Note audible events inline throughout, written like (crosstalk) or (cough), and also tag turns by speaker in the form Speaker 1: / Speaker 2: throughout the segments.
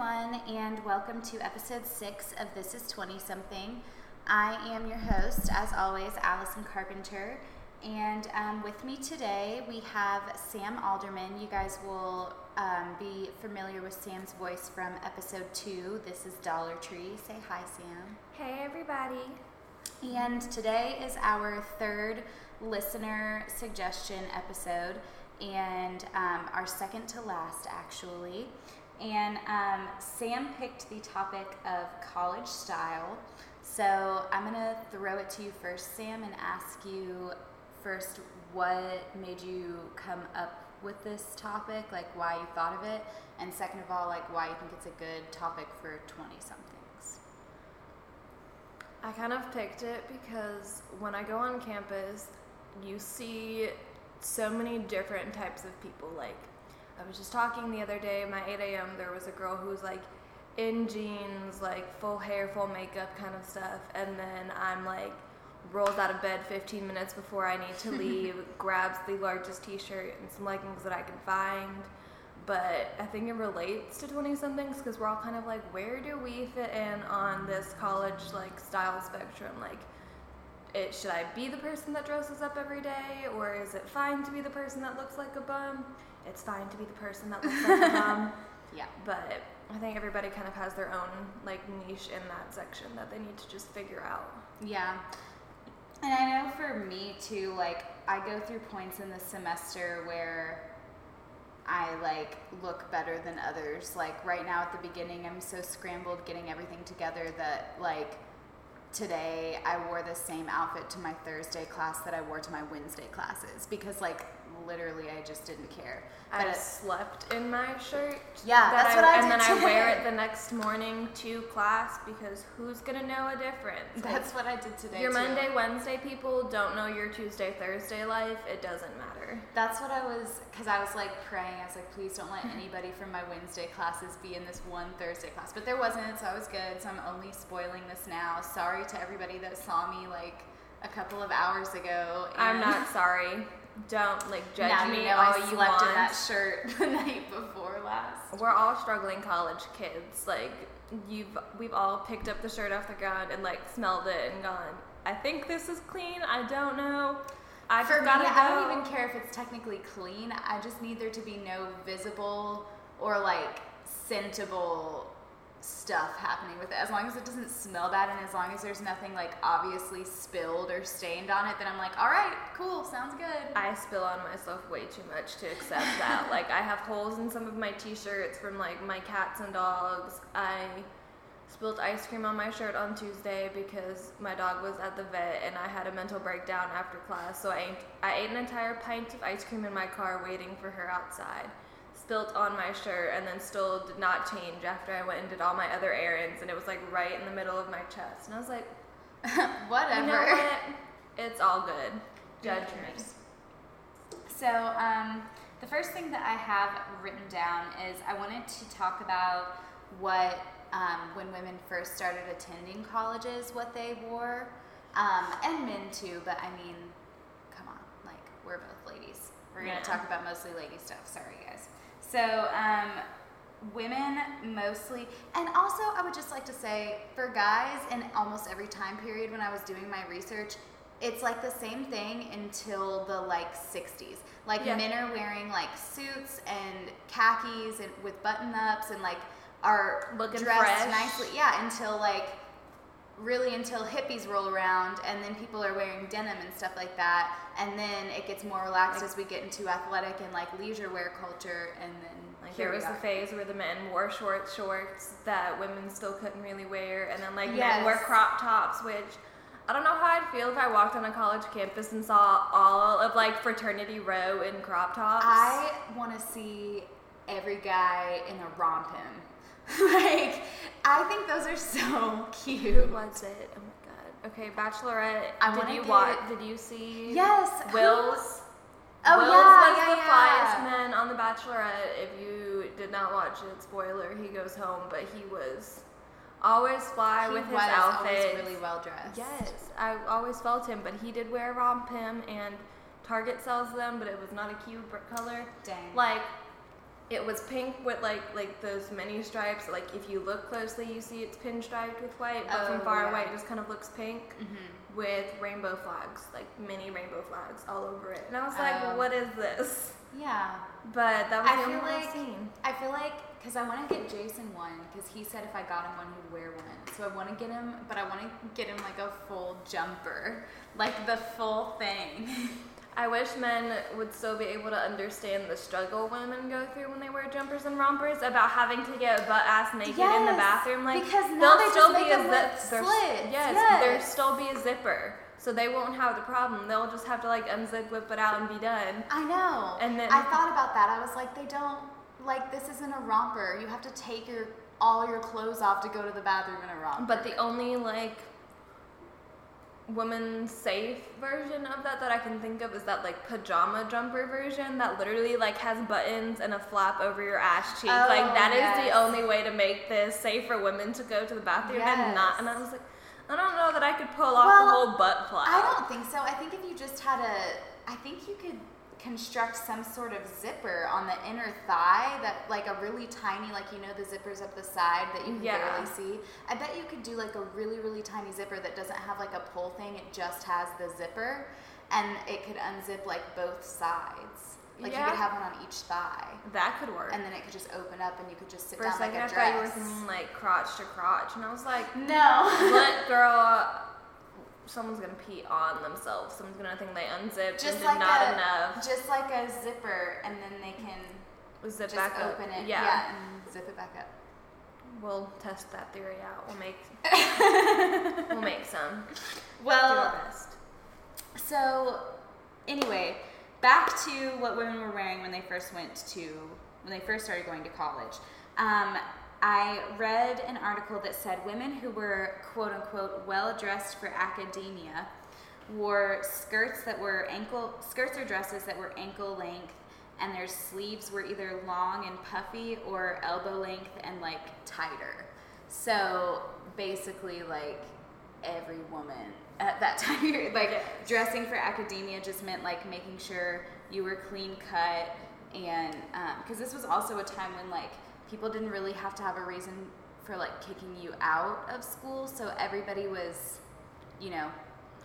Speaker 1: everyone, and welcome to episode six of This is 20 Something. I am your host, as always, Allison Carpenter, and um, with me today we have Sam Alderman. You guys will um, be familiar with Sam's voice from episode two. This is Dollar Tree. Say hi, Sam.
Speaker 2: Hey, everybody.
Speaker 1: And today is our third listener suggestion episode, and um, our second to last, actually. And um, Sam picked the topic of college style. So I'm going to throw it to you first, Sam, and ask you first what made you come up with this topic, like why you thought of it, and second of all, like why you think it's a good topic for 20 somethings.
Speaker 2: I kind of picked it because when I go on campus, you see so many different types of people. Like, I was just talking the other day, my 8 a.m., there was a girl who was like in jeans, like full hair, full makeup kind of stuff. And then I'm like, rolls out of bed 15 minutes before I need to (laughs) leave, grabs the largest t shirt and some leggings that I can find. But I think it relates to 20 somethings because we're all kind of like, where do we fit in on this college like style spectrum? Like, it, should I be the person that dresses up every day, or is it fine to be the person that looks like a bum? It's fine to be the person that looks like a bum. (laughs)
Speaker 1: Yeah.
Speaker 2: But I think everybody kind of has their own like niche in that section that they need to just figure out.
Speaker 1: Yeah. And I know for me too, like I go through points in the semester where I like look better than others. Like right now at the beginning, I'm so scrambled getting everything together that like today I wore the same outfit to my Thursday class that I wore to my Wednesday classes because like literally I just didn't care.
Speaker 2: I
Speaker 1: But it-
Speaker 2: slept in my shirt.
Speaker 1: Yeah,
Speaker 2: that
Speaker 1: that's what I
Speaker 2: and
Speaker 1: did
Speaker 2: then I wear it (laughs) the next morning to class because who's gonna know a difference? Like,
Speaker 1: that's what I did today.
Speaker 2: your
Speaker 1: too.
Speaker 2: Monday, Wednesday people don't know your Tuesday, Thursday life. It doesn't matter.
Speaker 1: That's what I was, because I was like praying. I was like, please don't let anybody from my Wednesday classes be in this one Thursday class. But there wasn't, so I was good. So I'm only spoiling this now. Sorry to everybody that saw me like a couple of hours ago.
Speaker 2: I'm not sorry. Don't like judge
Speaker 1: now
Speaker 2: me
Speaker 1: you know
Speaker 2: all
Speaker 1: I
Speaker 2: you
Speaker 1: slept
Speaker 2: want.
Speaker 1: in that shirt (laughs) the night before last.
Speaker 2: We're all struggling college kids. Like you've we've all picked up the shirt off the ground and like smelled it and gone. I think this is clean. I don't know. I
Speaker 1: For me,
Speaker 2: go.
Speaker 1: I don't even care if it's technically clean. I just need there to be no visible or like scentable stuff happening with it. As long as it doesn't smell bad and as long as there's nothing like obviously spilled or stained on it, then I'm like, all right, cool, sounds good.
Speaker 2: I spill on myself way too much to accept that. (laughs) like I have holes in some of my t-shirts from like my cats and dogs. I spilled ice cream on my shirt on Tuesday because my dog was at the vet and I had a mental breakdown after class. So I ate, I ate an entire pint of ice cream in my car waiting for her outside. Spilt on my shirt and then still did not change after I went and did all my other errands and it was like right in the middle of my chest. And I was like, (laughs)
Speaker 1: Whatever.
Speaker 2: you know what? It's all good. Judge me.
Speaker 1: So, um, the first thing that I have written down is I wanted to talk about what, um, when women first started attending colleges, what they wore, um, and men too, but I mean, come on, like, we're both ladies. We're going to talk about mostly lady stuff. Sorry, guys. So, um, women mostly, and also I would just like to say for guys in almost every time period when I was doing my research, it's like the same thing until the like 60s. Like
Speaker 2: Yeah.
Speaker 1: men are wearing like suits and khakis and with button ups and like are
Speaker 2: Looking
Speaker 1: dressed
Speaker 2: fresh.
Speaker 1: nicely. Yeah, until like really until hippies roll around and then people are wearing denim and stuff like that and then it gets more relaxed
Speaker 2: Like-
Speaker 1: as we get into athletic and like leisure wear culture and then
Speaker 2: Like
Speaker 1: here
Speaker 2: there was the phase where the men wore short shorts that women still couldn't really wear, and then like men
Speaker 1: Yes.
Speaker 2: wore crop tops, which I don't know how I'd feel if I walked on a college campus and saw all of like fraternity row in crop tops.
Speaker 1: I want to see every guy in a RompHim. (laughs) like, I think those are so (laughs) cute.
Speaker 2: Who was it? Oh my god. Okay, Bachelorette.
Speaker 1: I
Speaker 2: did you
Speaker 1: get-
Speaker 2: watch? Did you see?
Speaker 1: Yes.
Speaker 2: Will's.
Speaker 1: Oh
Speaker 2: Will's
Speaker 1: yeah,
Speaker 2: was
Speaker 1: yeah,
Speaker 2: the
Speaker 1: yeah.
Speaker 2: flyest man on the Bachelorette. If you did not watch it, spoiler, he goes home, but he was always fly
Speaker 1: He
Speaker 2: with his
Speaker 1: was
Speaker 2: outfit.
Speaker 1: always really well dressed.
Speaker 2: Yes, I always felt him, but he did wear RompHim, and Target sells them, but it was not a cute color.
Speaker 1: Dang.
Speaker 2: Like, it was pink with like like those many stripes. Like if you look closely, you see it's pinstriped with white, but
Speaker 1: Oh,
Speaker 2: from far
Speaker 1: yeah.
Speaker 2: away, it just kind of looks pink
Speaker 1: Mhm.
Speaker 2: with rainbow flags, like mini rainbow flags all over it. And I was like,
Speaker 1: Oh.
Speaker 2: what is this?
Speaker 1: Yeah.
Speaker 2: But that was
Speaker 1: I
Speaker 2: the only one I've
Speaker 1: like
Speaker 2: seen.
Speaker 1: I feel like because I want to get Jason one because he said if I got him one he'd wear one. So I want to get him, but I want to get him like a full jumper, like the full thing. (laughs)
Speaker 2: I wish men would still be able to understand the struggle women go through when they wear jumpers and rompers about having to get butt ass naked in the bathroom. Like
Speaker 1: because now
Speaker 2: there'll
Speaker 1: they just
Speaker 2: still be a
Speaker 1: them with
Speaker 2: zip. there's-
Speaker 1: slits,
Speaker 2: Yes,
Speaker 1: yes.
Speaker 2: there'll still be a zipper, so they won't have the problem. They'll just have to like unzip, whip it out, and be done.
Speaker 1: I know.
Speaker 2: And then-
Speaker 1: I thought about that. I was like, they don't like this isn't a romper. You have to take your all your clothes off to go to the bathroom in a romper.
Speaker 2: But the only like woman safe version of that that I can think of is that like pajama jumper version that literally like has buttons and a flap over your ass cheek.
Speaker 1: Oh,
Speaker 2: like that is
Speaker 1: yes.
Speaker 2: the only way to make this safe for women to go to the bathroom and not. And I was like, I don't know that I could pull off
Speaker 1: Well,
Speaker 2: the whole butt flap.
Speaker 1: I don't think so. I think if you just had a, I think you could construct some sort of zipper on the inner thigh that, like a really tiny, like you know the zippers up the side that you can
Speaker 2: Yeah.
Speaker 1: barely see. I bet you could do like a really, really tiny zipper that doesn't have like a pull thing. It just has the zipper, and it could unzip like both sides. Like you could have one on each thigh,
Speaker 2: That could work.
Speaker 1: and then it could just open up, and you could just sit
Speaker 2: for a
Speaker 1: down like
Speaker 2: second,
Speaker 1: a
Speaker 2: I
Speaker 1: dress.
Speaker 2: thought you were thinking like crotch to crotch, and I was like,
Speaker 1: no.
Speaker 2: what girl? Someone's gonna pee on themselves. Someone's gonna think they unzipped and
Speaker 1: just
Speaker 2: did
Speaker 1: like
Speaker 2: not
Speaker 1: a,
Speaker 2: enough.
Speaker 1: just like a zipper, and then they can
Speaker 2: Zip
Speaker 1: just
Speaker 2: back up.
Speaker 1: open it,
Speaker 2: Yeah.
Speaker 1: and zip it back up.
Speaker 2: We'll test that theory out. We'll make (laughs) we'll make some.
Speaker 1: Well, so anyway, back to what women were wearing when they first went to when they first started going to college. Um, I read an article that said women who were quote unquote well dressed for academia wore skirts that were ankle skirts or dresses that were ankle length and their sleeves were either long and puffy or elbow length and like tighter. So basically like every woman at that (laughs) time like
Speaker 2: Yes.
Speaker 1: dressing for academia just meant like making sure you were clean cut and um, because this was also a time when like people didn't really have to have a reason for like kicking you out of school so everybody was you know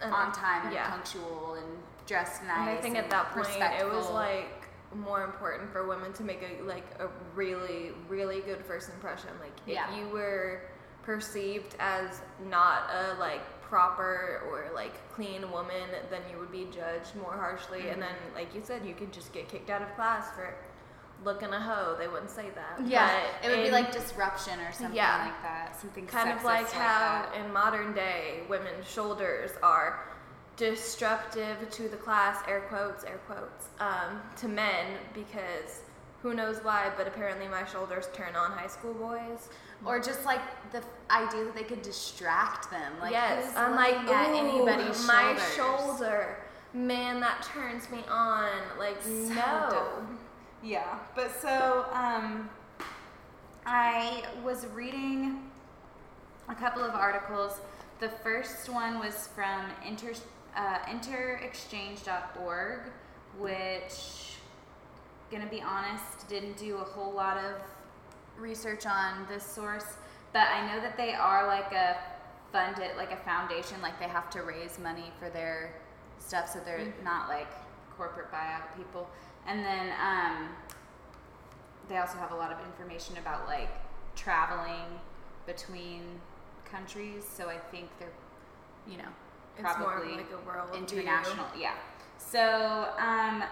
Speaker 2: And,
Speaker 1: on time and
Speaker 2: yeah.
Speaker 1: punctual and dressed nice
Speaker 2: And I think at that point it was like more important for women to make a like a really really good first impression. Like if
Speaker 1: Yeah.
Speaker 2: you were perceived as not a like proper or like clean woman, then you would be judged more harshly. And then
Speaker 1: Mm-hmm.
Speaker 2: like you said, you could just get kicked out of class for looking a hoe. They wouldn't say that.
Speaker 1: yeah
Speaker 2: But
Speaker 1: it would be like disruption or something
Speaker 2: Yeah.
Speaker 1: like that something
Speaker 2: kind of
Speaker 1: sexist
Speaker 2: like how
Speaker 1: that.
Speaker 2: in modern day women's shoulders are disruptive to the class air quotes air quotes um, to men because who knows why but apparently my shoulders turn on high school boys
Speaker 1: or just like the idea that they could distract them like
Speaker 2: yes i'm like
Speaker 1: looking at
Speaker 2: "Ooh,
Speaker 1: anybody's
Speaker 2: my
Speaker 1: shoulders?
Speaker 2: shoulder man that turns me on like
Speaker 1: So
Speaker 2: no
Speaker 1: dope. Yeah, but so um, I was reading a couple of articles. The first one was from inter, uh, interexchange.org, which, gonna be honest, didn't do a whole lot of research on this source, but I know that they are like a funded, like a foundation, like they have to raise money for their stuff, so they're not like corporate buyout people. And then um, they also have a lot of information about like traveling between countries. So I think they're, you know,
Speaker 2: it's more
Speaker 1: probably
Speaker 2: like a world view.
Speaker 1: international. Yeah. So, um,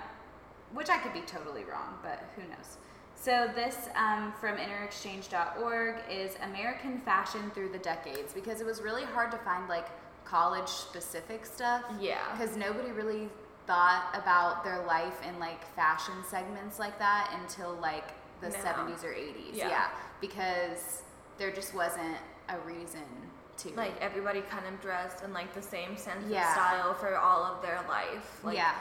Speaker 1: which I could be totally wrong, but who knows. So this um, from interexchange.org is American fashion through the decades because it was really hard to find like college specific stuff
Speaker 2: yeah
Speaker 1: because nobody really thought about their life in like fashion segments like that until like the
Speaker 2: No.
Speaker 1: 70s or 80s.
Speaker 2: Yeah.
Speaker 1: Yeah. because there just wasn't a reason to.
Speaker 2: like everybody kind of dressed in like the same sense
Speaker 1: Yeah.
Speaker 2: of style for all of their life like
Speaker 1: yeah.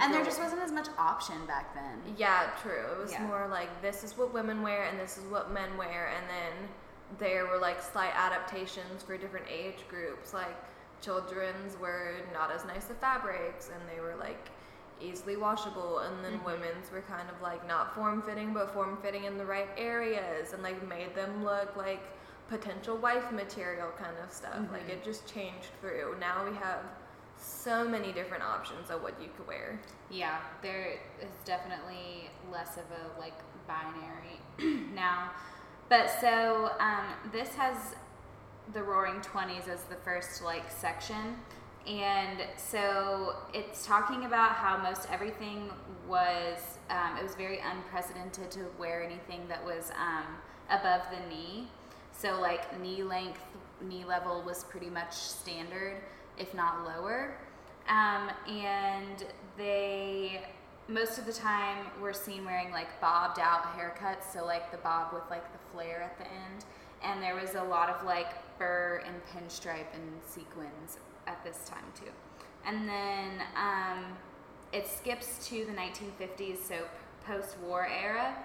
Speaker 1: And there just wasn't as much option back then.
Speaker 2: Yeah, true. It was
Speaker 1: Yeah.
Speaker 2: more like this is what women wear and this is what men wear, and then there were like slight adaptations for different age groups. Like children's were not as nice of fabrics, and they were like easily washable and then
Speaker 1: Mhm.
Speaker 2: women's were kind of like not form fitting but form fitting in the right areas and like made them look like potential wife material kind of stuff like
Speaker 1: Mhm.
Speaker 2: it just changed through now we have so many different options of what you could wear
Speaker 1: Yeah, there is definitely less of a like binary (clears throat) now. But so um, this has the Roaring Twenties as the first like section, and so it's talking about how most everything was. Um, it was very unprecedented to wear anything that was um, above the knee. So like knee length, knee level was pretty much standard, if not lower. Um, and they most of the time were seen wearing like bobbed out haircuts, so like the bob with like the flare at the end. And there was a lot of like fur and pinstripe and sequins at this time too. And then um, it skips to the 1950s, so post-war era,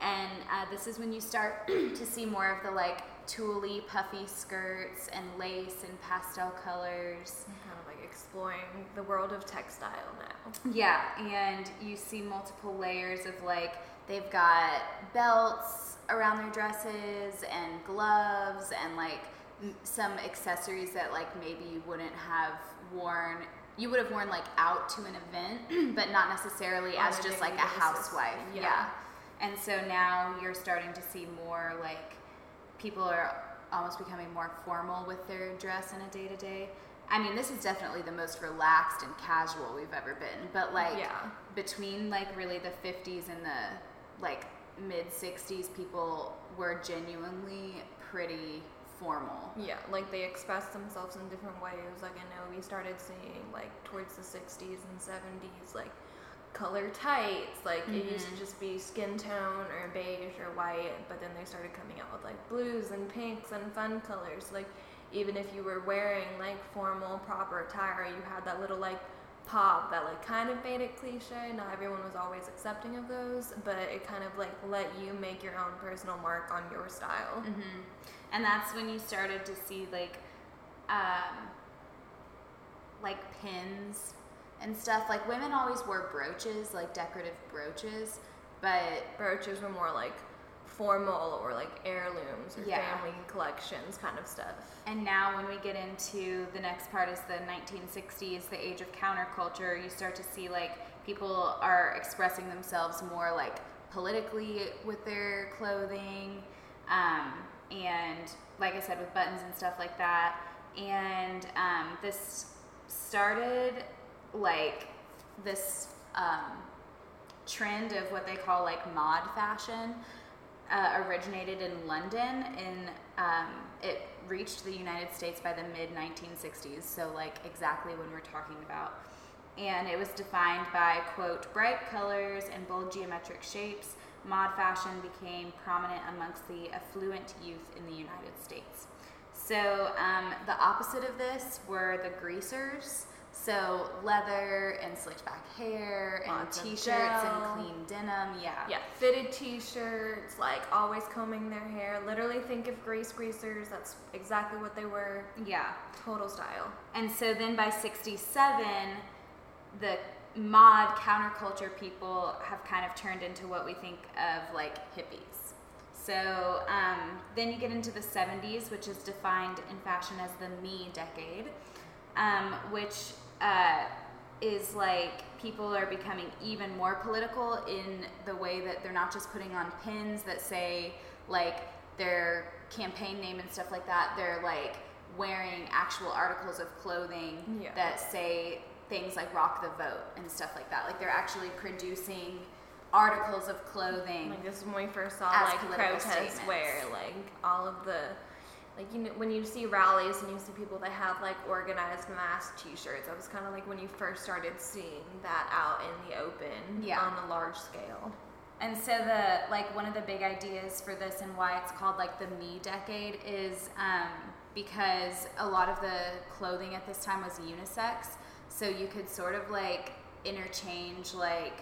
Speaker 1: and uh, this is when you start (clears throat) to see more of the like tulle, puffy skirts and lace and pastel colors.
Speaker 2: kind of like exploring the world of textile now
Speaker 1: Yeah, and you see multiple layers of like they've got belts around their dresses and gloves and like m- some accessories that like maybe you wouldn't have worn. You would have worn like out to an event, (clears throat) but not necessarily
Speaker 2: On
Speaker 1: as just like a
Speaker 2: basis.
Speaker 1: housewife.
Speaker 2: Yeah.
Speaker 1: yeah. And so now you're starting to see more like people are almost becoming more formal with their dress in a day to day. I mean, this is definitely the most relaxed and casual we've ever been. But like
Speaker 2: Yeah.
Speaker 1: between like really the 50s and the like mid 60s, people were genuinely pretty formal.
Speaker 2: Yeah, like they expressed themselves in different ways. Like I know we started seeing like towards the 60s and 70s, like color tights. Like it used to
Speaker 1: Mhm.
Speaker 2: just be skin tone or beige or white, but then they started coming out with like blues and pinks and fun colors. Like even if you were wearing like formal proper attire, you had that little like pop that like kind of made it cliche. Not everyone was always accepting of those, but it kind of like let you make your own personal mark on your style.
Speaker 1: hmm And that's when you started to see like, um, like pins and stuff. Like women always wore brooches, like decorative brooches, but
Speaker 2: brooches were more like formal or like heirlooms or
Speaker 1: Yeah.
Speaker 2: family collections kind of stuff.
Speaker 1: And now, when we get into the next part, is the 1960s, the age of counterculture. You start to see like people are expressing themselves more like politically with their clothing, um, and like I said, with buttons and stuff like that. And um, this started like this um, trend of what they call like mod fashion uh, originated in London and um, it reached the United States by the mid 1960s, so like exactly when we're talking about. And it was defined by, quote, bright colors and bold geometric shapes. Mod fashion became prominent amongst the affluent youth in the United States. So um, the opposite of this were the greasers. So leather and slicked back hair and
Speaker 2: Lots
Speaker 1: t-shirts and clean denim. Yeah.
Speaker 2: Yeah, fitted t-shirts, like always combing their hair. Literally think of grease greasers. That's exactly what they were.
Speaker 1: Yeah.
Speaker 2: Total style.
Speaker 1: And so then by 67, the mod counterculture people have kind of turned into what we think of like hippies. So um, then you get into the 70s, which is defined in fashion as the me decade, um, which uh, is like people are becoming even more political in the way that they're not just putting on pins that say like their campaign name and stuff like that. They're like wearing actual articles of clothing
Speaker 2: Yeah.
Speaker 1: that say things like rock the vote and stuff like that. Like they're actually producing articles of clothing.
Speaker 2: Like this is when we first saw like
Speaker 1: political
Speaker 2: protest
Speaker 1: statements.
Speaker 2: wear, like all of the like you know when you see rallies and you see people that have like organized mass t-shirts that was kind of like when you first started seeing that out in the open
Speaker 1: Yeah.
Speaker 2: on a large scale
Speaker 1: And so the like one of the big ideas for this and why it's called like the me decade is um, because a lot of the clothing at this time was unisex, so you could sort of like interchange like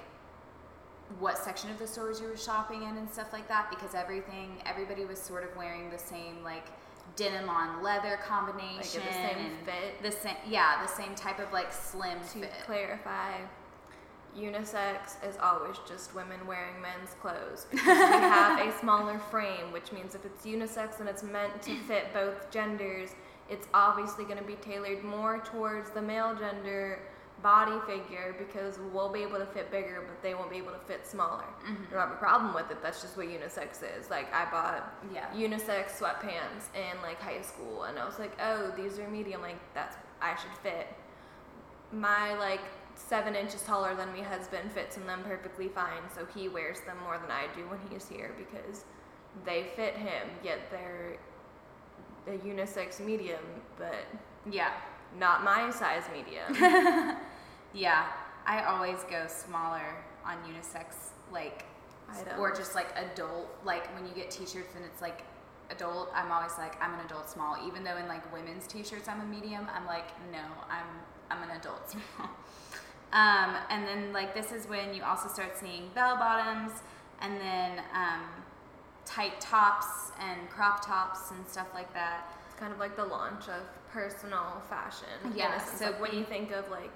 Speaker 1: what section of the stores you were shopping in and stuff like that because everything everybody was sort of wearing the same like denim on leather combination
Speaker 2: like the same fit?
Speaker 1: the same yeah the same type of like slim
Speaker 2: to
Speaker 1: fit.
Speaker 2: clarify unisex is always just women wearing men's clothes (laughs) because we have a smaller frame, which means if it's unisex and it's meant to fit both genders, it's obviously going to be tailored more towards the male gender body figure because we'll be able to fit bigger, but they won't be able to fit smaller.
Speaker 1: Mhm.
Speaker 2: I don't have a problem with it. That's just what unisex is. Like I bought
Speaker 1: Yeah.
Speaker 2: unisex sweatpants in like high school, and I was like, oh, these are medium. Like that's I should fit. My like seven inches taller than me husband fits in them perfectly fine, so he wears them more than I do when he's here because they fit him. Yet they're a unisex medium, but
Speaker 1: Yeah.
Speaker 2: not my size medium. (laughs)
Speaker 1: Yeah. I always go smaller on unisex, like,
Speaker 2: Items.
Speaker 1: or just like adult. Like when you get T-shirts and it's like adult, I'm always like I'm an adult small. Even though in like women's T-shirts I'm a medium, I'm like no, I'm I'm an adult (laughs) small. Um, and then like this is when you also start seeing bell bottoms, and then um, tight tops and crop tops and stuff like that.
Speaker 2: It's kind of like the launch of personal fashion.
Speaker 1: Yeah, so
Speaker 2: like when you think of like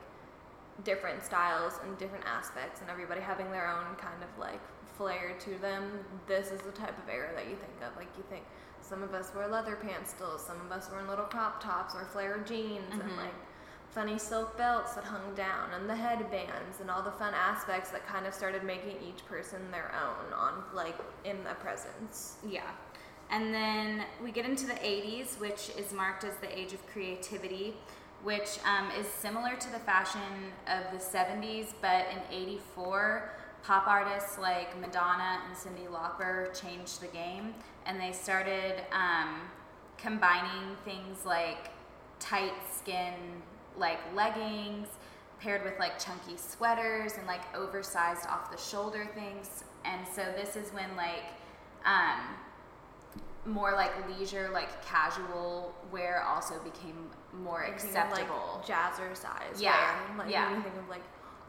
Speaker 2: different styles and different aspects, and everybody having their own kind of like flair to them, this is the type of era that you think of. Like you think some of us wear leather pants still, some of us wearing little crop tops or flare jeans, and
Speaker 1: Mhm.
Speaker 2: like funny silk belts that hung down, and the headbands, and all the fun aspects that kind of started making each person their own on like in the presence.
Speaker 1: Yeah. And then we get into the 80s, which is marked as the age of creativity, which um, is similar to the fashion of the 70s, but in 84, pop artists like Madonna and Cyndi Lauper changed the game and they started um, combining things like tight skin, like leggings, paired with like chunky sweaters and like oversized off the shoulder things. And so this is when like um, more like leisure, like casual wear also became more
Speaker 2: think of,
Speaker 1: acceptable.
Speaker 2: Like jazzercise.
Speaker 1: Yeah,
Speaker 2: wear. Like
Speaker 1: yeah.
Speaker 2: when you think of like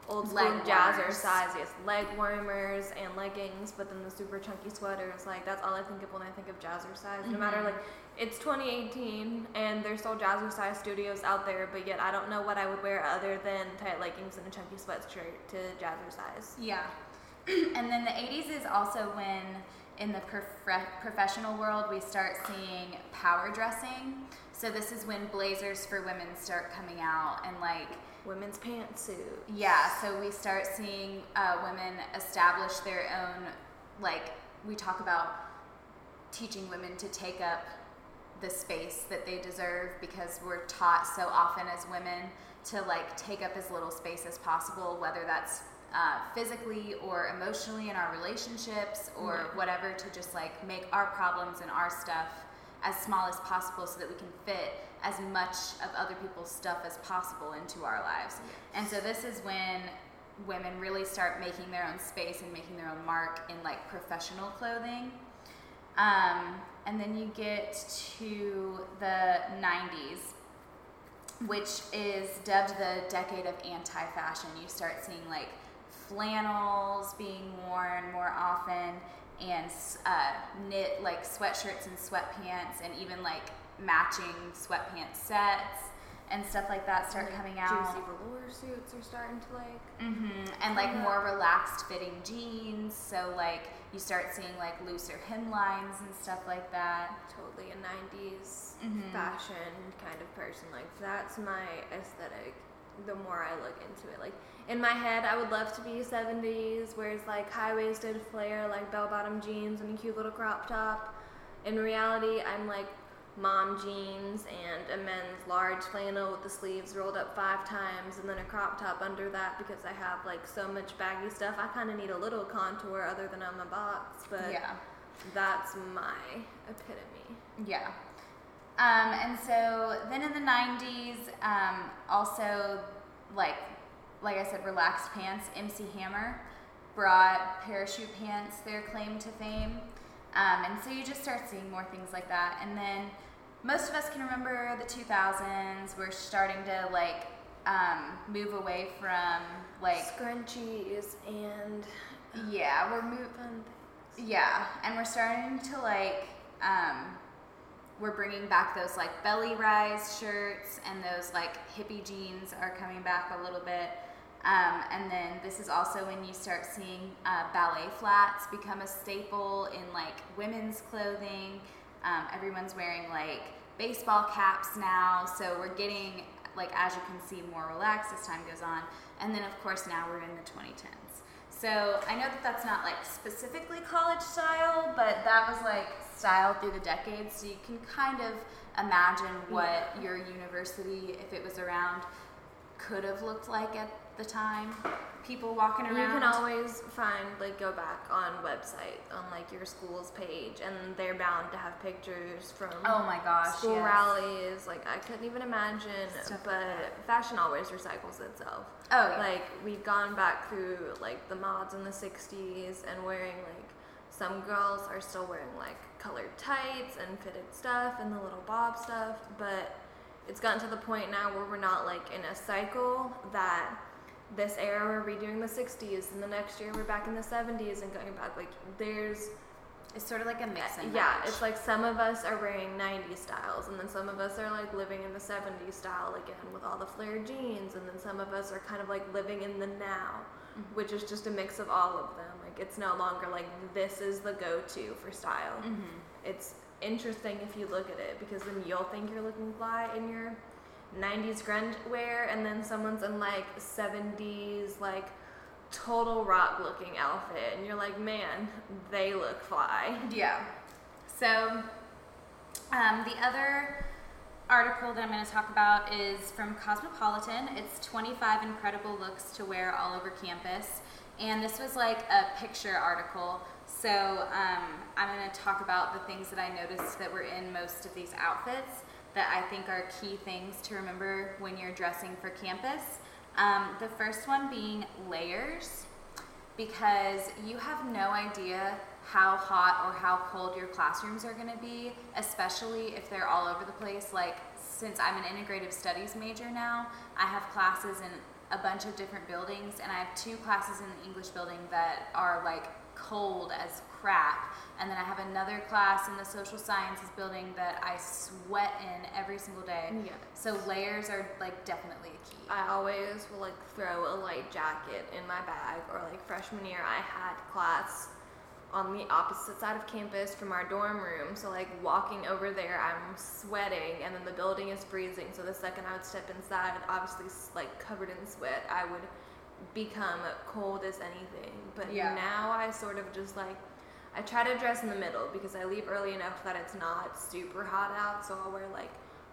Speaker 2: old school
Speaker 1: Leg
Speaker 2: jazzercise,
Speaker 1: warmers.
Speaker 2: yes, leg warmers and leggings, but then the super chunky sweaters. Like that's all I think of when I think of jazzercise. No matter
Speaker 1: Mhm.
Speaker 2: like it's 2018 and there's still jazzercise studios out there, but yet I don't know what I would wear other than tight leggings and a chunky sweatshirt to jazzercise.
Speaker 1: Yeah. (clears throat) and then the 80s is also when, in the prof- professional world, we start seeing power dressing. So this is when blazers for women start coming out and like
Speaker 2: Women's pantsuit.
Speaker 1: Yeah, so we start seeing uh, women establish their own, like, we talk about teaching women to take up the space that they deserve because we're taught so often as women to, like, take up as little space as possible, whether that's uh, physically or emotionally in our relationships or
Speaker 2: Yeah.
Speaker 1: whatever, to just, like, make our problems and our stuff as small as possible so that we can fit as much of other people's stuff as possible into our lives. And so this is when women really start making their own space and making their own mark in like professional clothing. Um, and then you get to the 90s, which is dubbed the decade of anti fashion. You start seeing like flannels being worn more often and uh, knit like sweatshirts and sweatpants and even like matching sweatpants sets and stuff like that start
Speaker 2: Like,
Speaker 1: coming out.
Speaker 2: Juicy velour suits are starting to like
Speaker 1: hmm And like more relaxed fitting jeans. So like you start seeing like looser hemlines and stuff like that.
Speaker 2: totally a 90s
Speaker 1: Mhm.
Speaker 2: fashion kind of person like that's my aesthetic the more i look into it like in my head i would love to be 70s where it's like high-waisted flare like bell-bottom jeans and a cute little crop top in reality i'm like mom jeans and a men's large flannel with the sleeves rolled up five times and then a crop top under that because i have like so much baggy stuff i kind of need a little contour other than on my box but
Speaker 1: yeah.
Speaker 2: that's my epitome.
Speaker 1: Yeah. Um, and so then in the 90s, um, also like like I said, relaxed pants. MC Hammer brought parachute pants their claim to fame, um, and so you just start seeing more things like that. And then most of us can remember the 2000s. We're starting to like um, move away from like
Speaker 2: scrunchies and
Speaker 1: yeah, we're moving. Yeah, and we're starting to like, um, we're bringing back those like belly rise shirts and those like hippie jeans are coming back a little bit. Um, and then this is also when you start seeing uh, ballet flats become a staple in like women's clothing. Um, everyone's wearing like baseball caps now, so we're getting like as you can see more relaxed as time goes on. And then of course now we're in the 2010s. So I know that that's not like specifically college style, but that was like style through the decades. So you can kind of imagine mm. what your university, if it was around, could have looked like at the time. People walking around.
Speaker 2: You can always find like go back on website on like your school's page, and they're bound to have pictures from
Speaker 1: oh my gosh.
Speaker 2: school
Speaker 1: yes.
Speaker 2: rallies. Like I couldn't even imagine,
Speaker 1: Stuff like
Speaker 2: but fashion always recycles itself.
Speaker 1: Oh yeah.
Speaker 2: Like we've gone back through like the mods in the '60s and wearing like some girls are still wearing like colored tights and fitted stuff and the little bob stuff, but it's gotten to the point now where we're not like in a cycle that this era we're redoing the 60s and the next year we're back in the 70s and going back like there's
Speaker 1: it's sort of like a mix and
Speaker 2: yeah
Speaker 1: match.
Speaker 2: it's like some of us are wearing 90s styles and then some of us are like living in the 70s style again with all the flared jeans and then some of us are kind of like living in the now
Speaker 1: Mhm.
Speaker 2: which is just a mix of all of them like it's no longer like this is the go-to for style
Speaker 1: Mhm.
Speaker 2: it's interesting if you look at it because then you'll think you're looking fly in your 90s grunge wear and then someone's in like 70s like total rock looking outfit and you're like man they look fly
Speaker 1: Yeah. So, um, the other article that I'm going to talk about is from Cosmopolitan. It's 25 incredible looks to wear all over campus. And this was like a picture article. So, um, I'm going to talk about the things that I noticed that were in most of these outfits that I think are key things to remember when you're dressing for campus. Um, the first one being layers because you have no idea how hot or how cold your classrooms are going to be, especially if they're all over the place. Like, since I'm an integrative studies major now, I have classes in a bunch of different buildings, and I have two classes in the English building that are like cold as crap. And then I have another class in the social sciences building that I sweat in every single day.
Speaker 2: yeah
Speaker 1: So, layers are like definitely a key.
Speaker 2: i always will like throw a light jacket in my bag or like freshman year i had class on the opposite side of campus from our dorm room. So like walking over there, I'm sweating, and then the building is freezing. So the second I would step inside, obviously like covered in sweat, I would become cold as anything. But
Speaker 1: Yeah.
Speaker 2: now I sort of just like I try to dress in the middle because I leave early enough that it's not super hot out. So I'll wear like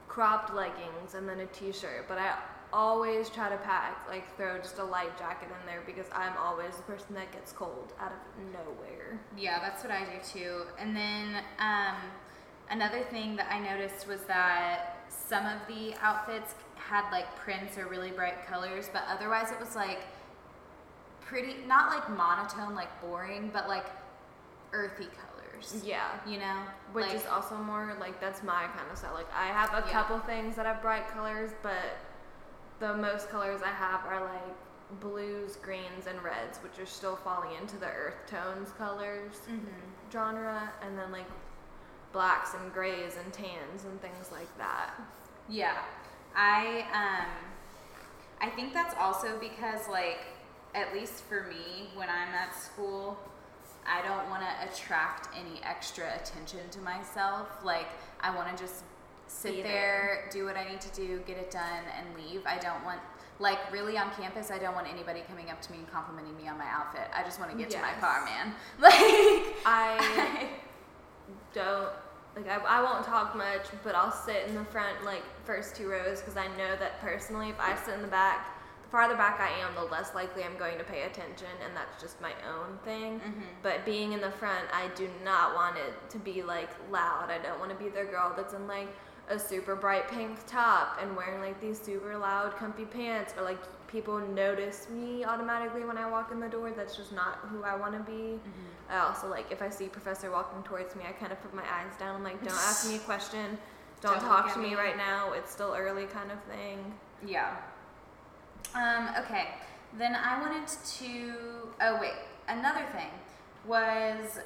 Speaker 2: cropped leggings and then a t-shirt. But I always try to pack like throw just a light jacket in there because I'm always the person that gets cold out of nowhere.
Speaker 1: Yeah, that's what I do too. And then um, another thing that I noticed was that some of the outfits had like prints or really bright colors, but otherwise it was like pretty, not like monotone, like boring, but like earthy colors.
Speaker 2: Yeah.
Speaker 1: You know?
Speaker 2: Which
Speaker 1: like,
Speaker 2: is also more like that's my kind of style. Like I have a
Speaker 1: Yeah.
Speaker 2: couple things that have bright colors, but the most colors I have are like blues, greens, and reds, which are still falling into the earth tones colors
Speaker 1: Mhm.
Speaker 2: genre, and then like blacks and grays and tans and things like that.
Speaker 1: Yeah. I um I think that's also because like at least for me when I'm at school I don't want to attract any extra attention to myself. Like I want to just sit
Speaker 2: Be
Speaker 1: there, do what I need to do, get it done and leave. I don't want like really on campus I don't want anybody coming up to me and complimenting me on my outfit. I just want to get to my car, man. (laughs) Like (laughs)
Speaker 2: I don't like I, I won't talk much, but I'll sit in the front like first two rows because I know that personally, if I sit in the back, the farther back I am, the less likely I'm going to pay attention, and that's just my own thing.
Speaker 1: Mhm.
Speaker 2: But being in the front, I do not want it to be like loud. I don't want to be the girl that's in like a super bright pink top and wearing like these super loud comfy pants or like people notice me automatically when I walk in the door. That's just not who I want to be. I also like if I see professor walking towards me, I kind of put my eyes down. I'm like, don't ask me a question. (laughs) Don't,
Speaker 1: Don't
Speaker 2: talk to me
Speaker 1: me.
Speaker 2: right now. It's still early, kind of thing.
Speaker 1: Yeah. Um, okay. Then I wanted to. Oh, wait. Another thing was.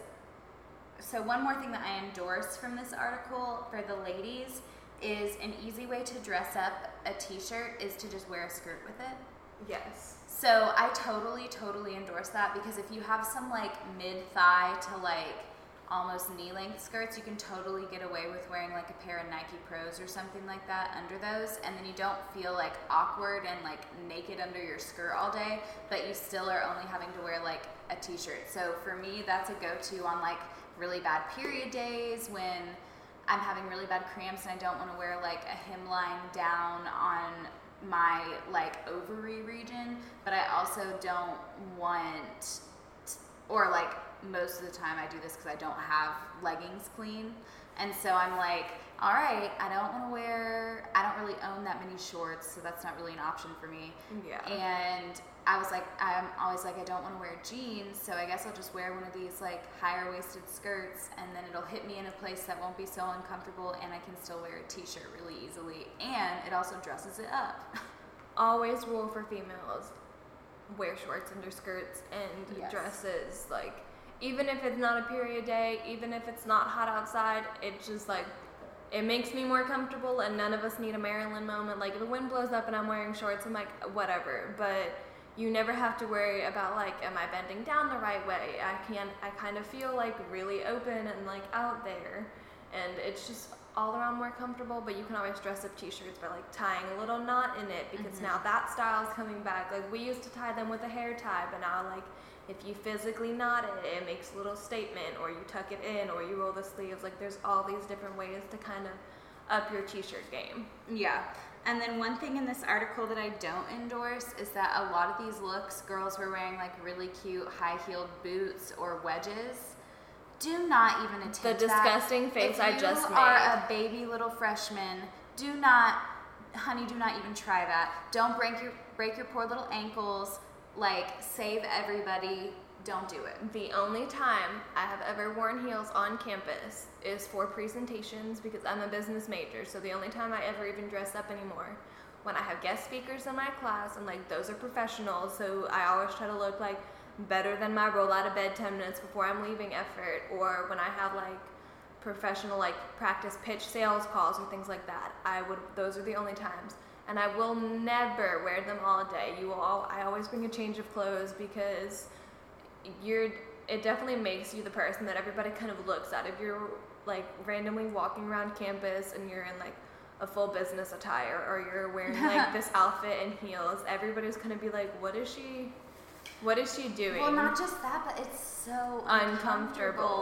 Speaker 1: So, one more thing that I endorse from this article for the ladies is an easy way to dress up a t shirt is to just wear a skirt with it.
Speaker 2: Yes.
Speaker 1: So I totally, totally endorse that because if you have some like mid thigh to like almost knee length skirts, you can totally get away with wearing like a pair of Nike Pros or something like that under those, and then you don't feel like awkward and like naked under your skirt all day, but you still are only having to wear like a t shirt. So for me, that's a go to on like really bad period days when I'm having really bad cramps and I don't want to wear like a hemline down on my like ovary region, but I also don't want, or like most of the time I do this because I don't have leggings clean. And so I'm like, all right, I don't want to wear, I don't really own that many shorts, so that's not really an option for me.
Speaker 2: Yeah.
Speaker 1: And I was like, I'm always like, I don't want to wear jeans, so I guess I'll just wear one of these like higher waisted skirts, and then it'll hit me in a place that won't be so uncomfortable, and I can still wear a t shirt really easily, and it also dresses it up. (laughs)
Speaker 2: Always rule for females wear shorts under skirts and
Speaker 1: Yes.
Speaker 2: dresses. Like, even if it's not a period day, even if it's not hot outside, it's just like, it makes me more comfortable, and none of us need a Marilyn moment. Like, if the wind blows up and I'm wearing shorts, I'm like, whatever. But you never have to worry about like, am I bending down the right way? I can I kind of feel like really open and like out there, and it's just all around more comfortable. But you can always dress up t-shirts by like tying a little knot in it because mm-hmm. now that style is coming back. Like we used to tie them with a hair tie, but now like if you physically knot it, it makes a little statement, or you tuck it in, or you roll the sleeves. Like there's all these different ways to kind of up your t-shirt game.
Speaker 1: Yeah. And then one thing in this article that I don't endorse is that a lot of these looks, girls were wearing like really cute high heeled boots or wedges. Do not even attempt that.
Speaker 2: The
Speaker 1: that.
Speaker 2: disgusting face
Speaker 1: if
Speaker 2: I just made.
Speaker 1: you are a baby little freshman. Do not, honey, do not even try that. Don't break your break your poor little ankles. Like save everybody. Don't do it.
Speaker 2: The only time I have ever worn heels on campus is for presentations because I'm a business major. So the only time I ever even dress up anymore when I have guest speakers in my class and like those are professionals. So I always try to look like better than my roll out of bed 10 minutes before I'm leaving effort or when I have like professional like practice pitch sales calls or things like that. I would those are the only times. And I will never wear them all day. You all I always bring a change of clothes because you're it definitely makes you the person that everybody kind of looks at if you're like randomly walking around campus and you're in like a full business attire or you're wearing like (laughs) this outfit and heels everybody's gonna be like what is she what is she doing
Speaker 1: Well, not just that, but it's so
Speaker 2: Uncomfortable.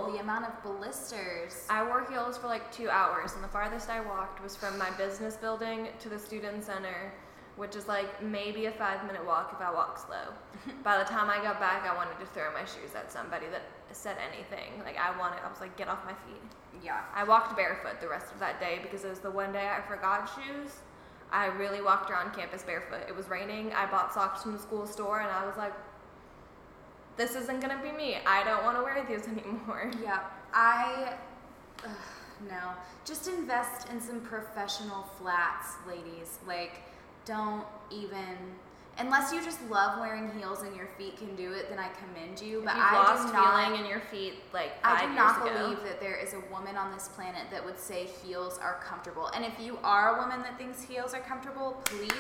Speaker 1: uncomfortable. The amount of blisters.
Speaker 2: I wore heels for like two hours, and the farthest I walked was from my business building to the student center, which is like maybe a five minute walk if I walk slow. (laughs) By the time I got back, I wanted to throw my shoes at somebody that said anything. Like, I wanted, I was like, get off my feet.
Speaker 1: Yeah.
Speaker 2: I walked barefoot the rest of that day because it was the one day I forgot shoes. I really walked around campus barefoot. It was raining. I bought socks from the school store, and I was like, this isn't gonna be me. I don't want to wear these (laughs) anymore.
Speaker 1: Yeah, I ugh, no. Just invest in some professional flats, ladies. Like, don't even unless you just love wearing heels and your feet can do it. Then I commend you. But
Speaker 2: You've
Speaker 1: I
Speaker 2: lost
Speaker 1: do not.
Speaker 2: feeling in your feet like
Speaker 1: I do not
Speaker 2: ago.
Speaker 1: believe that there is a woman on this planet that would say heels are comfortable. And if you are a woman that thinks heels are comfortable, please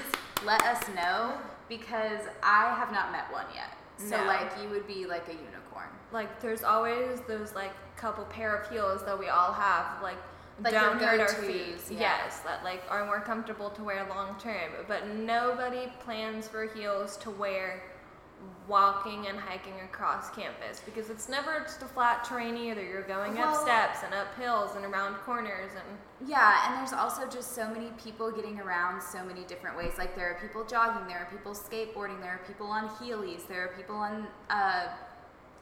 Speaker 1: let us know because I have not met one yet. So
Speaker 2: No.
Speaker 1: like you would be like a unicorn.
Speaker 2: Like there's always those like couple pair of heels that we all have like,
Speaker 1: Like
Speaker 2: don't hurt our feet.
Speaker 1: yeah.
Speaker 2: Yes, that like are more comfortable to wear long term. But nobody plans for heels to wear walking and hiking across campus because it's never just a flat terrain either. You're going up steps and up hills and around corners and
Speaker 1: Yeah, and there's also just so many people getting around so many different ways. Like there are people jogging, there are people skateboarding, there are people on Heelys, there are people on uh,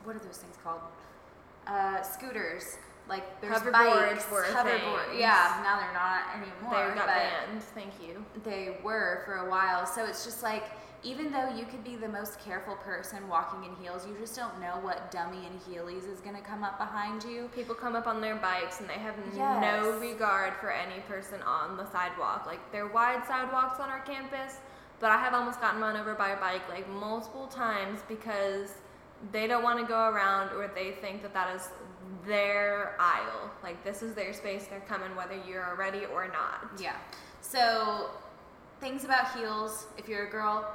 Speaker 1: what are those things called? Uh, scooters. Like there's
Speaker 2: Hoverboards
Speaker 1: bikes,
Speaker 2: were
Speaker 1: hoverboard. Yeah, now they're not anymore.
Speaker 2: they got banned. Thank you.
Speaker 1: They were for a while. So it's just like even though you could be the most careful person walking in heels, you just don't know what dummy in Heelys is gonna come up behind you.
Speaker 2: People come up on their bikes and they have
Speaker 1: Yes.
Speaker 2: no regard for any person on the sidewalk. Like they're wide sidewalks on our campus, but I have almost gotten run over by a bike like multiple times because they don't want to go around or they think that that is their aisle. Like this is their space. They're coming whether you're ready or not.
Speaker 1: Yeah. So, things about heels. If you're a girl,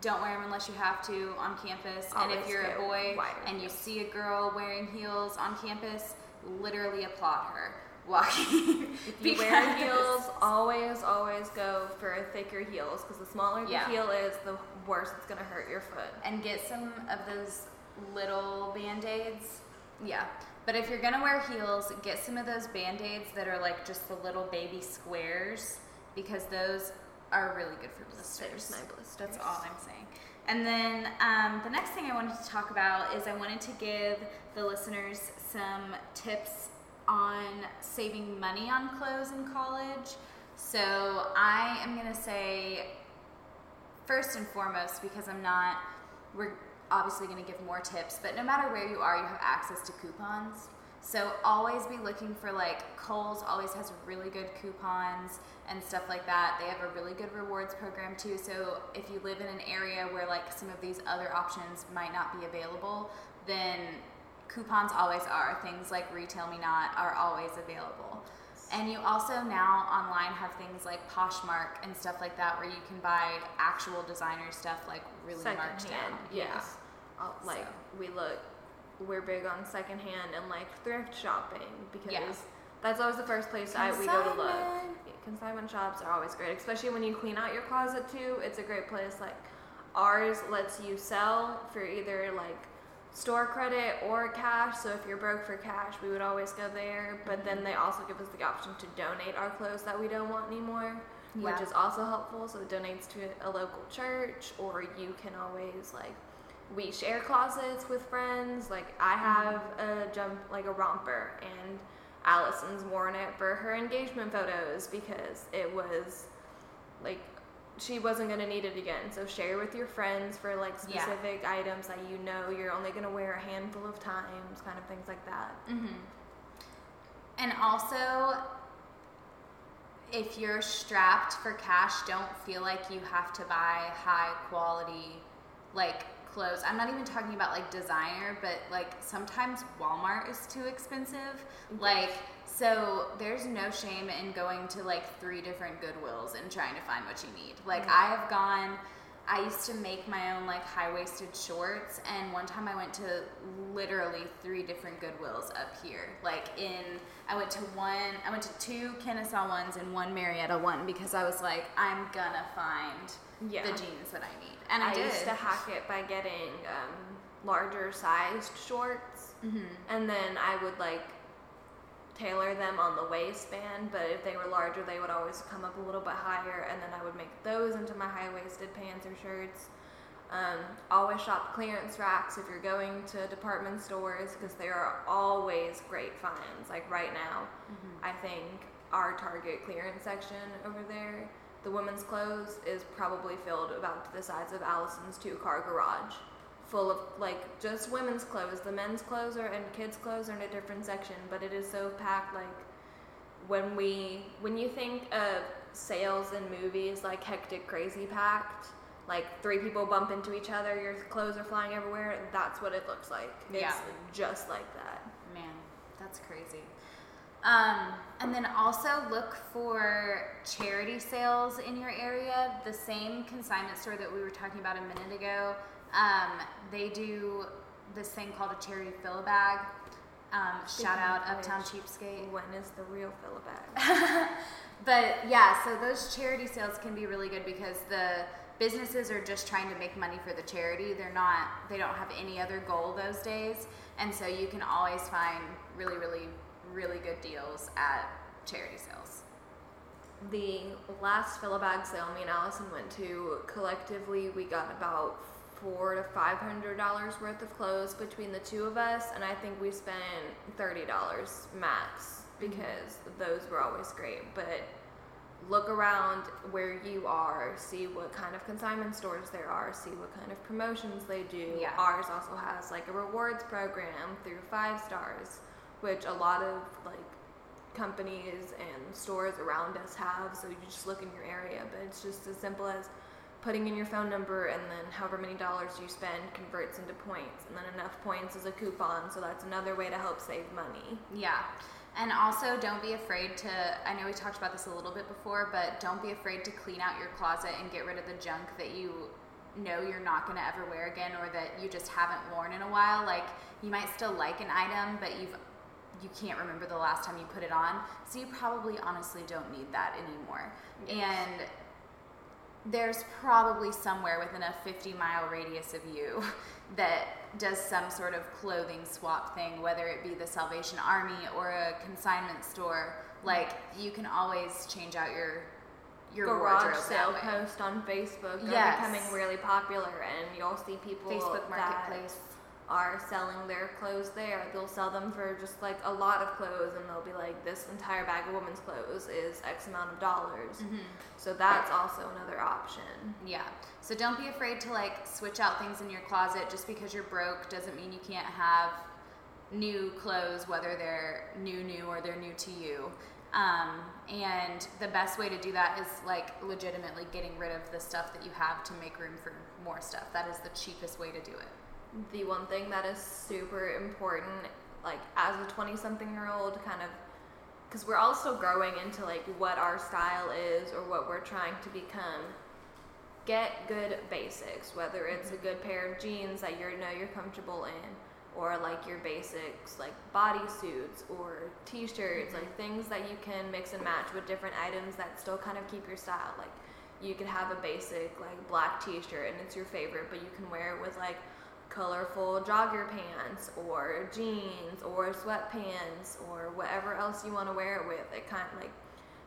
Speaker 1: don't wear them unless you have to on campus. and if you're a boy and you see a girl wearing heels on campus, literally applaud her walking. (laughs)
Speaker 2: If you wear heels, always, always go for thicker heels because the smaller the
Speaker 1: Yeah.
Speaker 2: heel is, the worse it's gonna hurt your foot.
Speaker 1: and get some of those little band-aids yeah but if you're gonna wear heels get some of those band-aids that are like just the little baby squares because those are really good for blisters
Speaker 2: my blisters.
Speaker 1: that's all i'm saying and then um, the next thing i wanted to talk about is i wanted to give the listeners some tips on saving money on clothes in college so i am going to say first and foremost because I'm not we're obviously going to give more tips, but no matter where you are, you have access to coupons. So always be looking for like Kohl's always has really good coupons and stuff like that. They have a really good rewards program too. So if you live in an area where like some of these other options might not be available, then coupons always are. Things like Retail Me Not are always available. And you also now online have things like Poshmark and stuff like that where you can buy actual designer stuff like really marked
Speaker 2: Secondhand,
Speaker 1: down.
Speaker 2: yes. Uh, like
Speaker 1: So.
Speaker 2: we look, we're big on secondhand and like thrift shopping because
Speaker 1: Yeah.
Speaker 2: that's always the first place I, we go to look.
Speaker 1: Consignment.
Speaker 2: Yeah, consignment shops are always great, especially when you clean out your closet too. It's a great place. Like ours lets you sell for either like store credit or cash. So if you're broke for cash, we would always go there. But then mm-hmm. they also give us the option to donate our clothes that we don't want anymore, which is also helpful. So it donates to a local church, or you can always like we share closets with friends. Like I have a jump like a romper and Allison's worn it for her engagement photos because it was like she wasn't gonna need it again. So share with your friends for like
Speaker 1: Yeah.
Speaker 2: specific items that you know you're only gonna wear a handful of times, kind of things like that.
Speaker 1: hmm And also, if you're strapped for cash, don't feel like you have to buy high quality, like clothes. I'm not even talking about like designer, but like sometimes Walmart is too expensive. Mm-hmm. Like, so there's no shame in going to like three different Goodwills and trying to find what you need. Like, mm-hmm. I have gone. I used to make my own like high waisted shorts, and one time I went to literally three different Goodwills up here. Like in, I went to one, I went to two Kennesaw ones and one Marietta one because I was like, I'm gonna find
Speaker 2: Yeah.
Speaker 1: the jeans that I need, and I,
Speaker 2: I
Speaker 1: did.
Speaker 2: used to hack it by getting um, larger sized shorts,
Speaker 1: Mhm.
Speaker 2: and then I would like tailor them on the waistband. But if they were larger, they would always come up a little bit higher, and then I would make those into my high waisted pants or shirts. Um, always shop clearance racks if you're going to department stores because they are always great finds. Like right now, I think our Target clearance section over there, the women's clothes is probably filled about to the size of Allison's two car garage, full of like just women's clothes. The men's clothes are and kids' clothes are in a different section, but it is so packed. Like when we when you think of sales in movies like hectic, crazy packed. Like three people bump into each other, your clothes are flying everywhere. That's what it looks like. It's
Speaker 1: Yeah.
Speaker 2: just like that.
Speaker 1: Man, that's crazy. Um, and then also look for charity sales in your area. The same consignment store that we were talking about a minute ago, um, they do this thing called a charity fill bag. Um, shout out Uptown Cheapskate.
Speaker 2: When is the real fill bag? (laughs)
Speaker 1: but yeah, so those charity sales can be really good because the businesses are just trying to make money for the charity. They're not they don't have any other goal those days. And so you can always find really really really good deals at charity sales.
Speaker 2: the last fill a bag sale me and Allison went to, collectively we got about four to five hundred dollars worth of clothes between the two of us, and I think we spent thirty dollars max mm-hmm. because those were always great. But look around where you are, see what kind of consignment stores there are, see what kind of promotions they do.
Speaker 1: Yeah.
Speaker 2: Ours also has like a rewards program through five stars, which a lot of like companies and stores around us have. So you just look in your area, but it's just as simple as putting in your phone number and then however many dollars you spend converts into points, and then enough points is a coupon. So that's another way to help save money.
Speaker 1: Yeah. And also, don't be afraid to. I know we talked about this a little bit before, but don't be afraid to clean out your closet and get rid of the junk that you know you're not going to ever wear again or that you just haven't worn in a while. Like you might still like an item, but you've you can't remember the last time you put it on. So you probably honestly don't need that anymore.
Speaker 2: Yes.
Speaker 1: And there's probably somewhere within a 50 mile radius of you (laughs) that does some sort of clothing swap thing, whether it be the Salvation Army or a consignment store. Like you can always change out your your
Speaker 2: garage sale post on Facebook
Speaker 1: Yes.
Speaker 2: are becoming really popular, and you'll see people
Speaker 1: Facebook Marketplace.
Speaker 2: Are selling their clothes there. They'll sell them for just like a lot of clothes, and they'll be like, "This entire bag of women's clothes is X amount of dollars."
Speaker 1: Mm-hmm.
Speaker 2: So that's also another option.
Speaker 1: Yeah. So don't be afraid to like switch out things in your closet. Just because you're broke doesn't mean you can't have new clothes, whether they're new, new, or they're new to you. Um, and the best way to do that is like legitimately getting rid of the stuff that you have to make room for more stuff. That is the cheapest way to do it.
Speaker 2: The one thing that is super important, like as a 20 something year old, kind of, because we're also growing into like what our style is or what we're trying to become. Get good basics, whether it's a good pair of jeans that you know you're comfortable in, or like your basics like bodysuits or t-shirts, like things that you can mix and match with different items that still kind of keep your style. Like you could have a basic like black t-shirt and it's your favorite, but you can wear it with like colorful jogger pants or jeans or sweatpants or whatever else you want to wear it with. It kind of like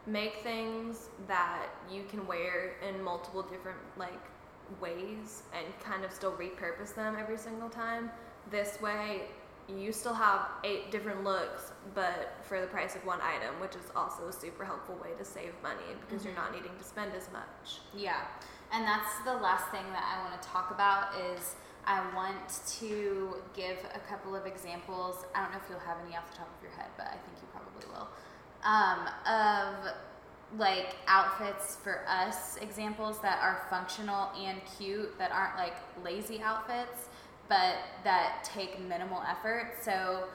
Speaker 2: make things that you can wear in multiple different like ways and kind of still repurpose them every single time. This way you still have eight different looks but for the price of one item, which is also a super helpful way to save money because you're mm-hmm. not needing to spend as much.
Speaker 1: Yeah, and that's the last thing that I want to talk about is I want to give a couple of examples. I don't know if you'll have any off the top of your head, but I think you probably will. Um, of like outfits for us, examples that are functional and cute, that aren't like lazy outfits, but that take minimal effort. So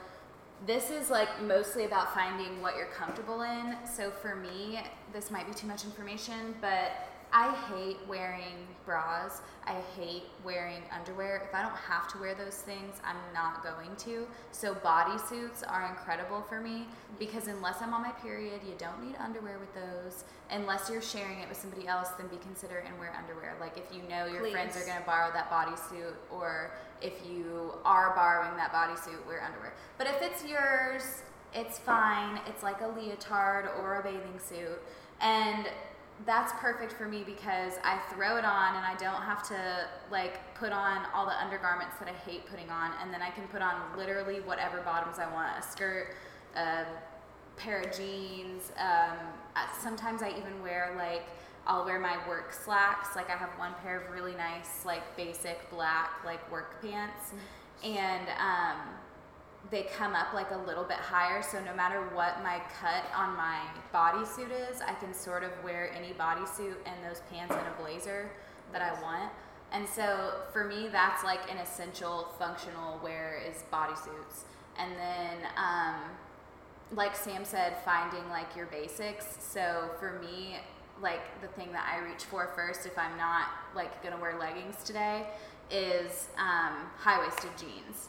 Speaker 1: this is like mostly about finding what you're comfortable in. So for me, this might be too much information, but I hate wearing bras. I hate wearing underwear. If I don't have to wear those things, I'm not going to. So bodysuits are incredible for me because unless I'm on my period, you don't need underwear with those. Unless you're sharing it with somebody else, then be considerate and wear underwear. Like if you know your friends are going to borrow that bodysuit or if you are borrowing that bodysuit, wear underwear. But if it's yours, it's fine. It's like a leotard or a bathing suit. And that's perfect for me because I throw it on and I don't have to like put on all the undergarments that I hate putting on and then I can put on literally whatever bottoms I want, a skirt, a pair of jeans. Um, sometimes I even wear like I'll wear my work slacks. Like I have one pair of really nice like basic black like work pants and um they come up like a little bit higher. So no matter what my cut on my bodysuit is i can sort of wear any bodysuit and those pants and a blazer that i want. And so for me that's like an essential functional wear is bodysuits. And then um, like sam said finding like your basics. So for me like the thing that i reach for first if i'm not like gonna wear leggings today is um, high-waisted jeans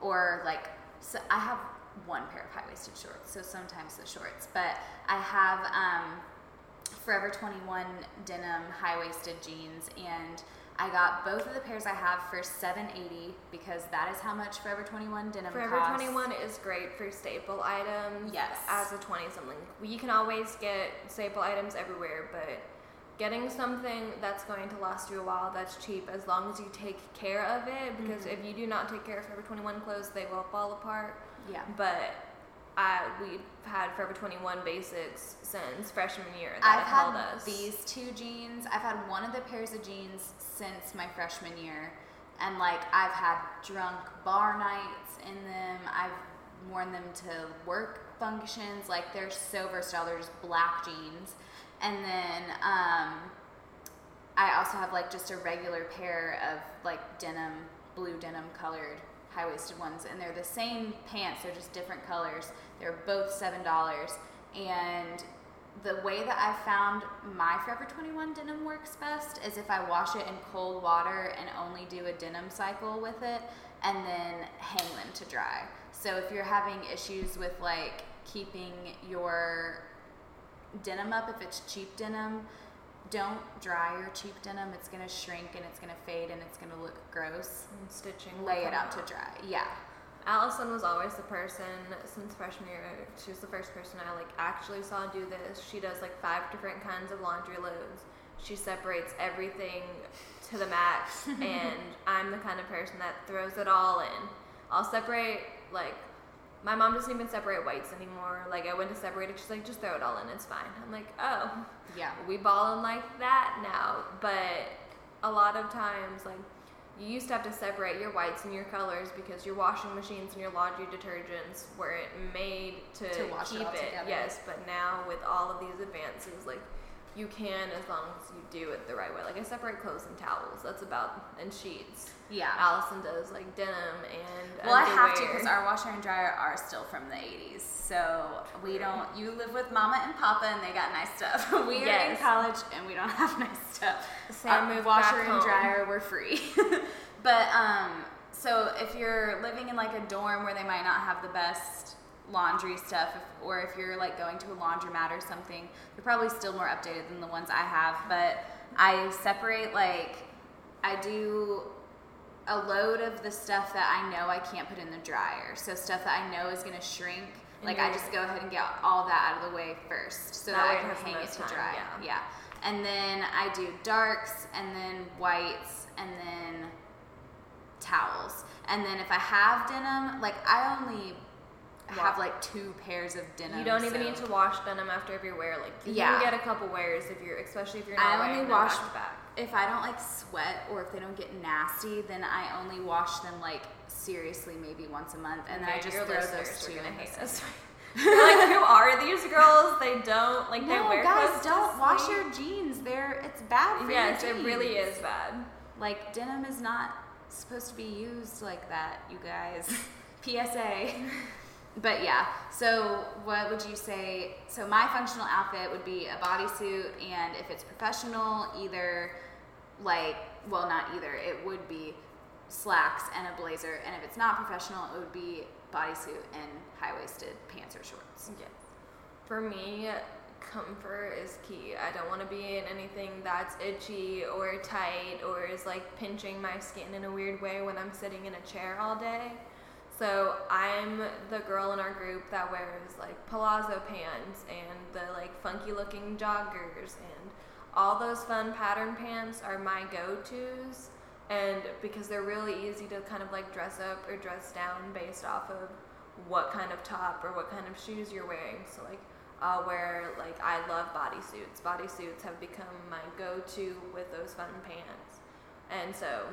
Speaker 1: or like so I have one pair of high-waisted shorts, so sometimes the shorts, but I have um, Forever 21 denim high-waisted jeans, and I got both of the pairs I have for 780 because that is how much Forever 21 denim
Speaker 2: Forever
Speaker 1: costs.
Speaker 2: 21 is great for staple items.
Speaker 1: Yes.
Speaker 2: As a 20 something. You can always get staple items everywhere, but getting something that's going to last you a while that's cheap as long as you take care of it because
Speaker 1: Mm-hmm.
Speaker 2: if you do not take care of Forever 21 clothes, they will fall apart.
Speaker 1: Yeah.
Speaker 2: But I, we've had Forever 21 basics since freshman year that
Speaker 1: I've had
Speaker 2: us.
Speaker 1: these two jeans. I've had one of the pairs of jeans since my freshman year, and like I've had drunk bar nights in them. I've worn them to work functions. Like they're so versatile. They're just black jeans, and then um, I also have like just a regular pair of like denim, blue denim colored high waisted ones, and they're the same pants. They're just different colors. They're both seven dollars, and the way that I found my Forever 21 denim works best is if I wash it in cold water and only do a denim cycle with it and then hang them to dry. So if you're having issues with like keeping your denim up, if it's cheap denim, don't dry your cheap denim. It's gonna shrink and it's gonna fade and it's gonna look gross.
Speaker 2: And stitching.
Speaker 1: Lay it
Speaker 2: come
Speaker 1: out to dry. Yeah.
Speaker 2: Allison was always the person since freshman year. She was the first person I like actually saw do this. She does like five different kinds of laundry loads. She separates everything to the max, (laughs) and I'm the kind of person that throws it all in. I'll separate like my mom doesn't even separate whites anymore. Like I went to separate it, she's like, just throw it all in, it's fine. I'm like, oh,
Speaker 1: Yeah.
Speaker 2: we balling like that now. But a lot of times, like you used to have to separate your whites and your colors because your washing machines and your laundry detergents weren't made to,
Speaker 1: To wash it
Speaker 2: keep
Speaker 1: all
Speaker 2: it. Yes, but now with all of these advances, like you can as long as you do it the right way. Like I separate clothes and towels. That's about and sheets.
Speaker 1: Yeah.
Speaker 2: Allison does like denim and
Speaker 1: Well, I have to because our washer and dryer are still from the 80s. So we don't, you live with mama and papa and they got nice stuff. (laughs) we are in college and we don't (laughs) have nice stuff.
Speaker 2: Sam
Speaker 1: Our washer and
Speaker 2: home.
Speaker 1: dryer were free. (laughs) but, um, so if you're living in like a dorm where they might not have the best laundry stuff, if, or if you're like going to a laundromat or something, they're probably still more updated than the ones I have. But I separate like, I do a load of the stuff that I know I can't put in the dryer. So stuff that I know is going to shrink. Like I just go ahead and get all that out of the way first, so
Speaker 2: That
Speaker 1: that, I can hang it to
Speaker 2: time,
Speaker 1: dry.
Speaker 2: yeah.
Speaker 1: And then I do darks, and then whites, and then towels. And then if I have denim, like I only have like two pairs of denim.
Speaker 2: You don't even
Speaker 1: so-
Speaker 2: need to wash denim after every wear. Like you
Speaker 1: Yeah.
Speaker 2: can get a couple wears if you're, especially if you're
Speaker 1: I
Speaker 2: not
Speaker 1: only
Speaker 2: wearing
Speaker 1: wash-
Speaker 2: back back.
Speaker 1: if I don't like sweat or if they don't get nasty, then I only wash them like seriously maybe once a month, and then I just throw those two
Speaker 2: gonna
Speaker 1: in the
Speaker 2: hate
Speaker 1: sink.
Speaker 2: us. (laughs) They're like, who are these girls? They don't like they
Speaker 1: no,
Speaker 2: wear
Speaker 1: guys, don't wash your jeans. They're it's bad for you.
Speaker 2: Yes,
Speaker 1: your
Speaker 2: it really is bad.
Speaker 1: Like denim is not supposed to be used like that, you guys. (laughs) PSA. But yeah, so what would you say? So my functional outfit would be a bodysuit, and if it's professional, either like, well, not either, it would be slacks and a blazer, and if it's not professional, it would be bodysuit and high waisted pants or shorts.
Speaker 2: Yes. For me, comfort is key. I don't want to be in anything that's itchy or tight or is like pinching my skin in a weird way when I'm sitting in a chair all day. So I'm the girl in our group that wears like palazzo pants and the like funky looking joggers and all those fun pattern pants are my go-tos and because they're really easy to kind of like dress up or dress down based off of what kind of top or what kind of shoes you're wearing. So like I'll wear like I love bodysuits. Bodysuits have become my go-to with those fun pants. And so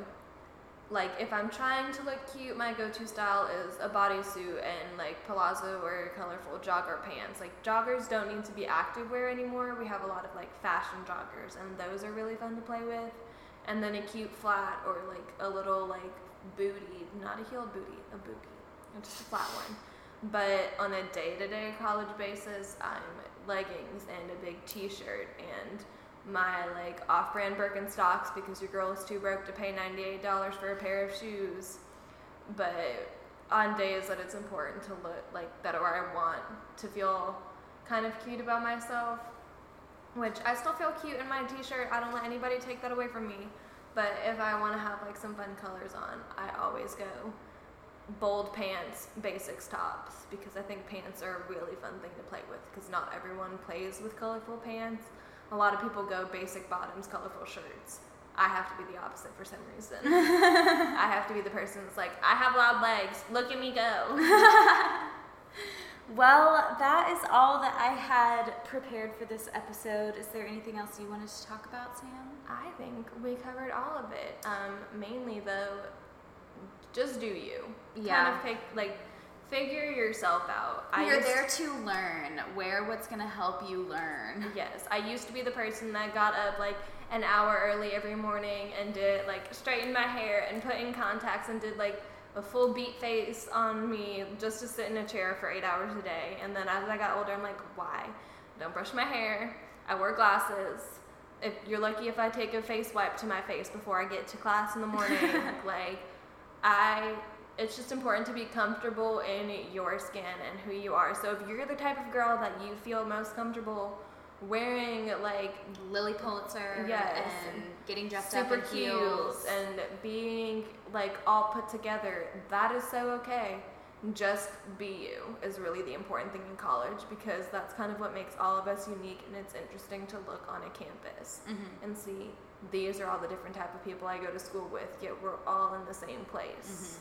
Speaker 2: like if I'm trying to look cute, my go-to style is a bodysuit and like palazzo or colorful jogger pants. Like joggers don't need to be activewear anymore. We have a lot of like fashion joggers and those are really fun to play with. And then a cute flat or like a little like booty, not a heeled booty, a booty, just a flat one. But on a day-to-day college basis, I'm leggings and a big t-shirt and my like off-brand Birkenstocks because your girl is too broke to pay $98 for a pair of shoes. But on days that it's important to look like that or I want to feel kind of cute about myself, which I still feel cute in my t-shirt. I don't let anybody take that away from me. But if I want to have like some fun colors on, I always go bold pants, basics tops because I think pants are a really fun thing to play with because not everyone plays with colorful pants. A lot of people go basic bottoms, colorful shirts. I have to be the opposite for some reason. (laughs) I have to be the person that's like, I have loud legs, look at me go. (laughs)
Speaker 1: Well, that is all that I had prepared for this episode. Is there anything else you wanted to talk about, Sam?
Speaker 2: I think we covered all of it. Um, mainly though, just do you.
Speaker 1: Yeah.
Speaker 2: Kind of pick like figure yourself out. I
Speaker 1: You're there to learn. Wear what's going to help you learn.
Speaker 2: Yes, I used to be the person that got up like an hour early every morning and did like straighten my hair and put in contacts and did like a full beat face on me just to sit in a chair for eight hours a day. And then as I got older, I'm like, why? don't brush my hair, I wear glasses. If you're lucky if I take a face wipe to my face before I get to class in the morning, (laughs) like I it's just important to be comfortable in your skin and who you are. So if you're the type of girl that you feel most comfortable wearing like
Speaker 1: Lilly Pulitzer
Speaker 2: Yes.
Speaker 1: and getting dressed
Speaker 2: super
Speaker 1: up in
Speaker 2: cute
Speaker 1: heels
Speaker 2: and being like all put together, that is so okay. Just be you is really the important thing in college because that's kind of what makes all of us unique and it's interesting to look on a campus
Speaker 1: Mhm.
Speaker 2: and see these are all the different type of people I go to school with, yet we're all in the same place.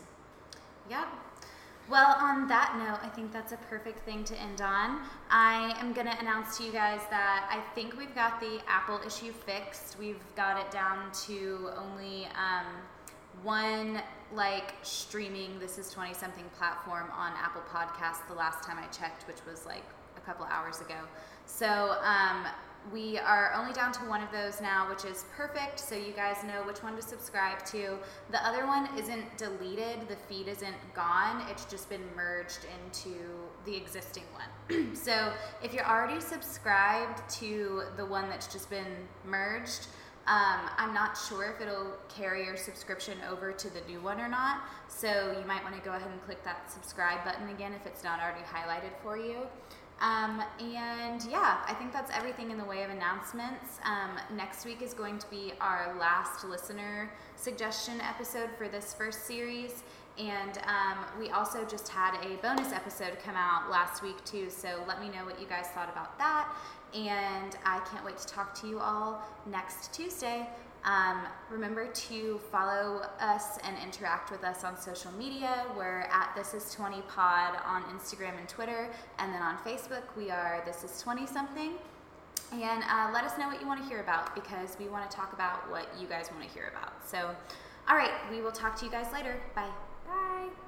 Speaker 1: Yep. Well, on that note, I think that's a perfect thing to end on. I am going to announce to you guys that I think we've got the Apple issue fixed. We've got it down to only um, one like streaming This Is 20 something platform on Apple Podcasts the last time I checked, which was like a couple hours ago. So um, we are only down to one of those now, which is perfect. So you guys know which one to subscribe to. The other one isn't deleted, the feed isn't gone, it's just been merged into the existing one. (clears throat) so if you're already subscribed to the one that's just been merged, um, I'm not sure if it'll carry your subscription over to the new one or not. So you might want to go ahead and click that subscribe button again if it's not already highlighted for you. Um, and yeah, I think that's everything in the way of announcements. Um, next week is going to be our last listener suggestion episode for this first series. And um, we also just had a bonus episode come out last week, too. So let me know what you guys thought about that. And I can't wait to talk to you all next Tuesday. Um, remember to follow us and interact with us on social media. We're at This Is 20 Pod on Instagram and Twitter, and then on Facebook we are This Is 20 Something. And uh, let us know what you want to hear about because we want to talk about what you guys want to hear about. So, all right, we will talk to you guys later. Bye.
Speaker 2: Bye.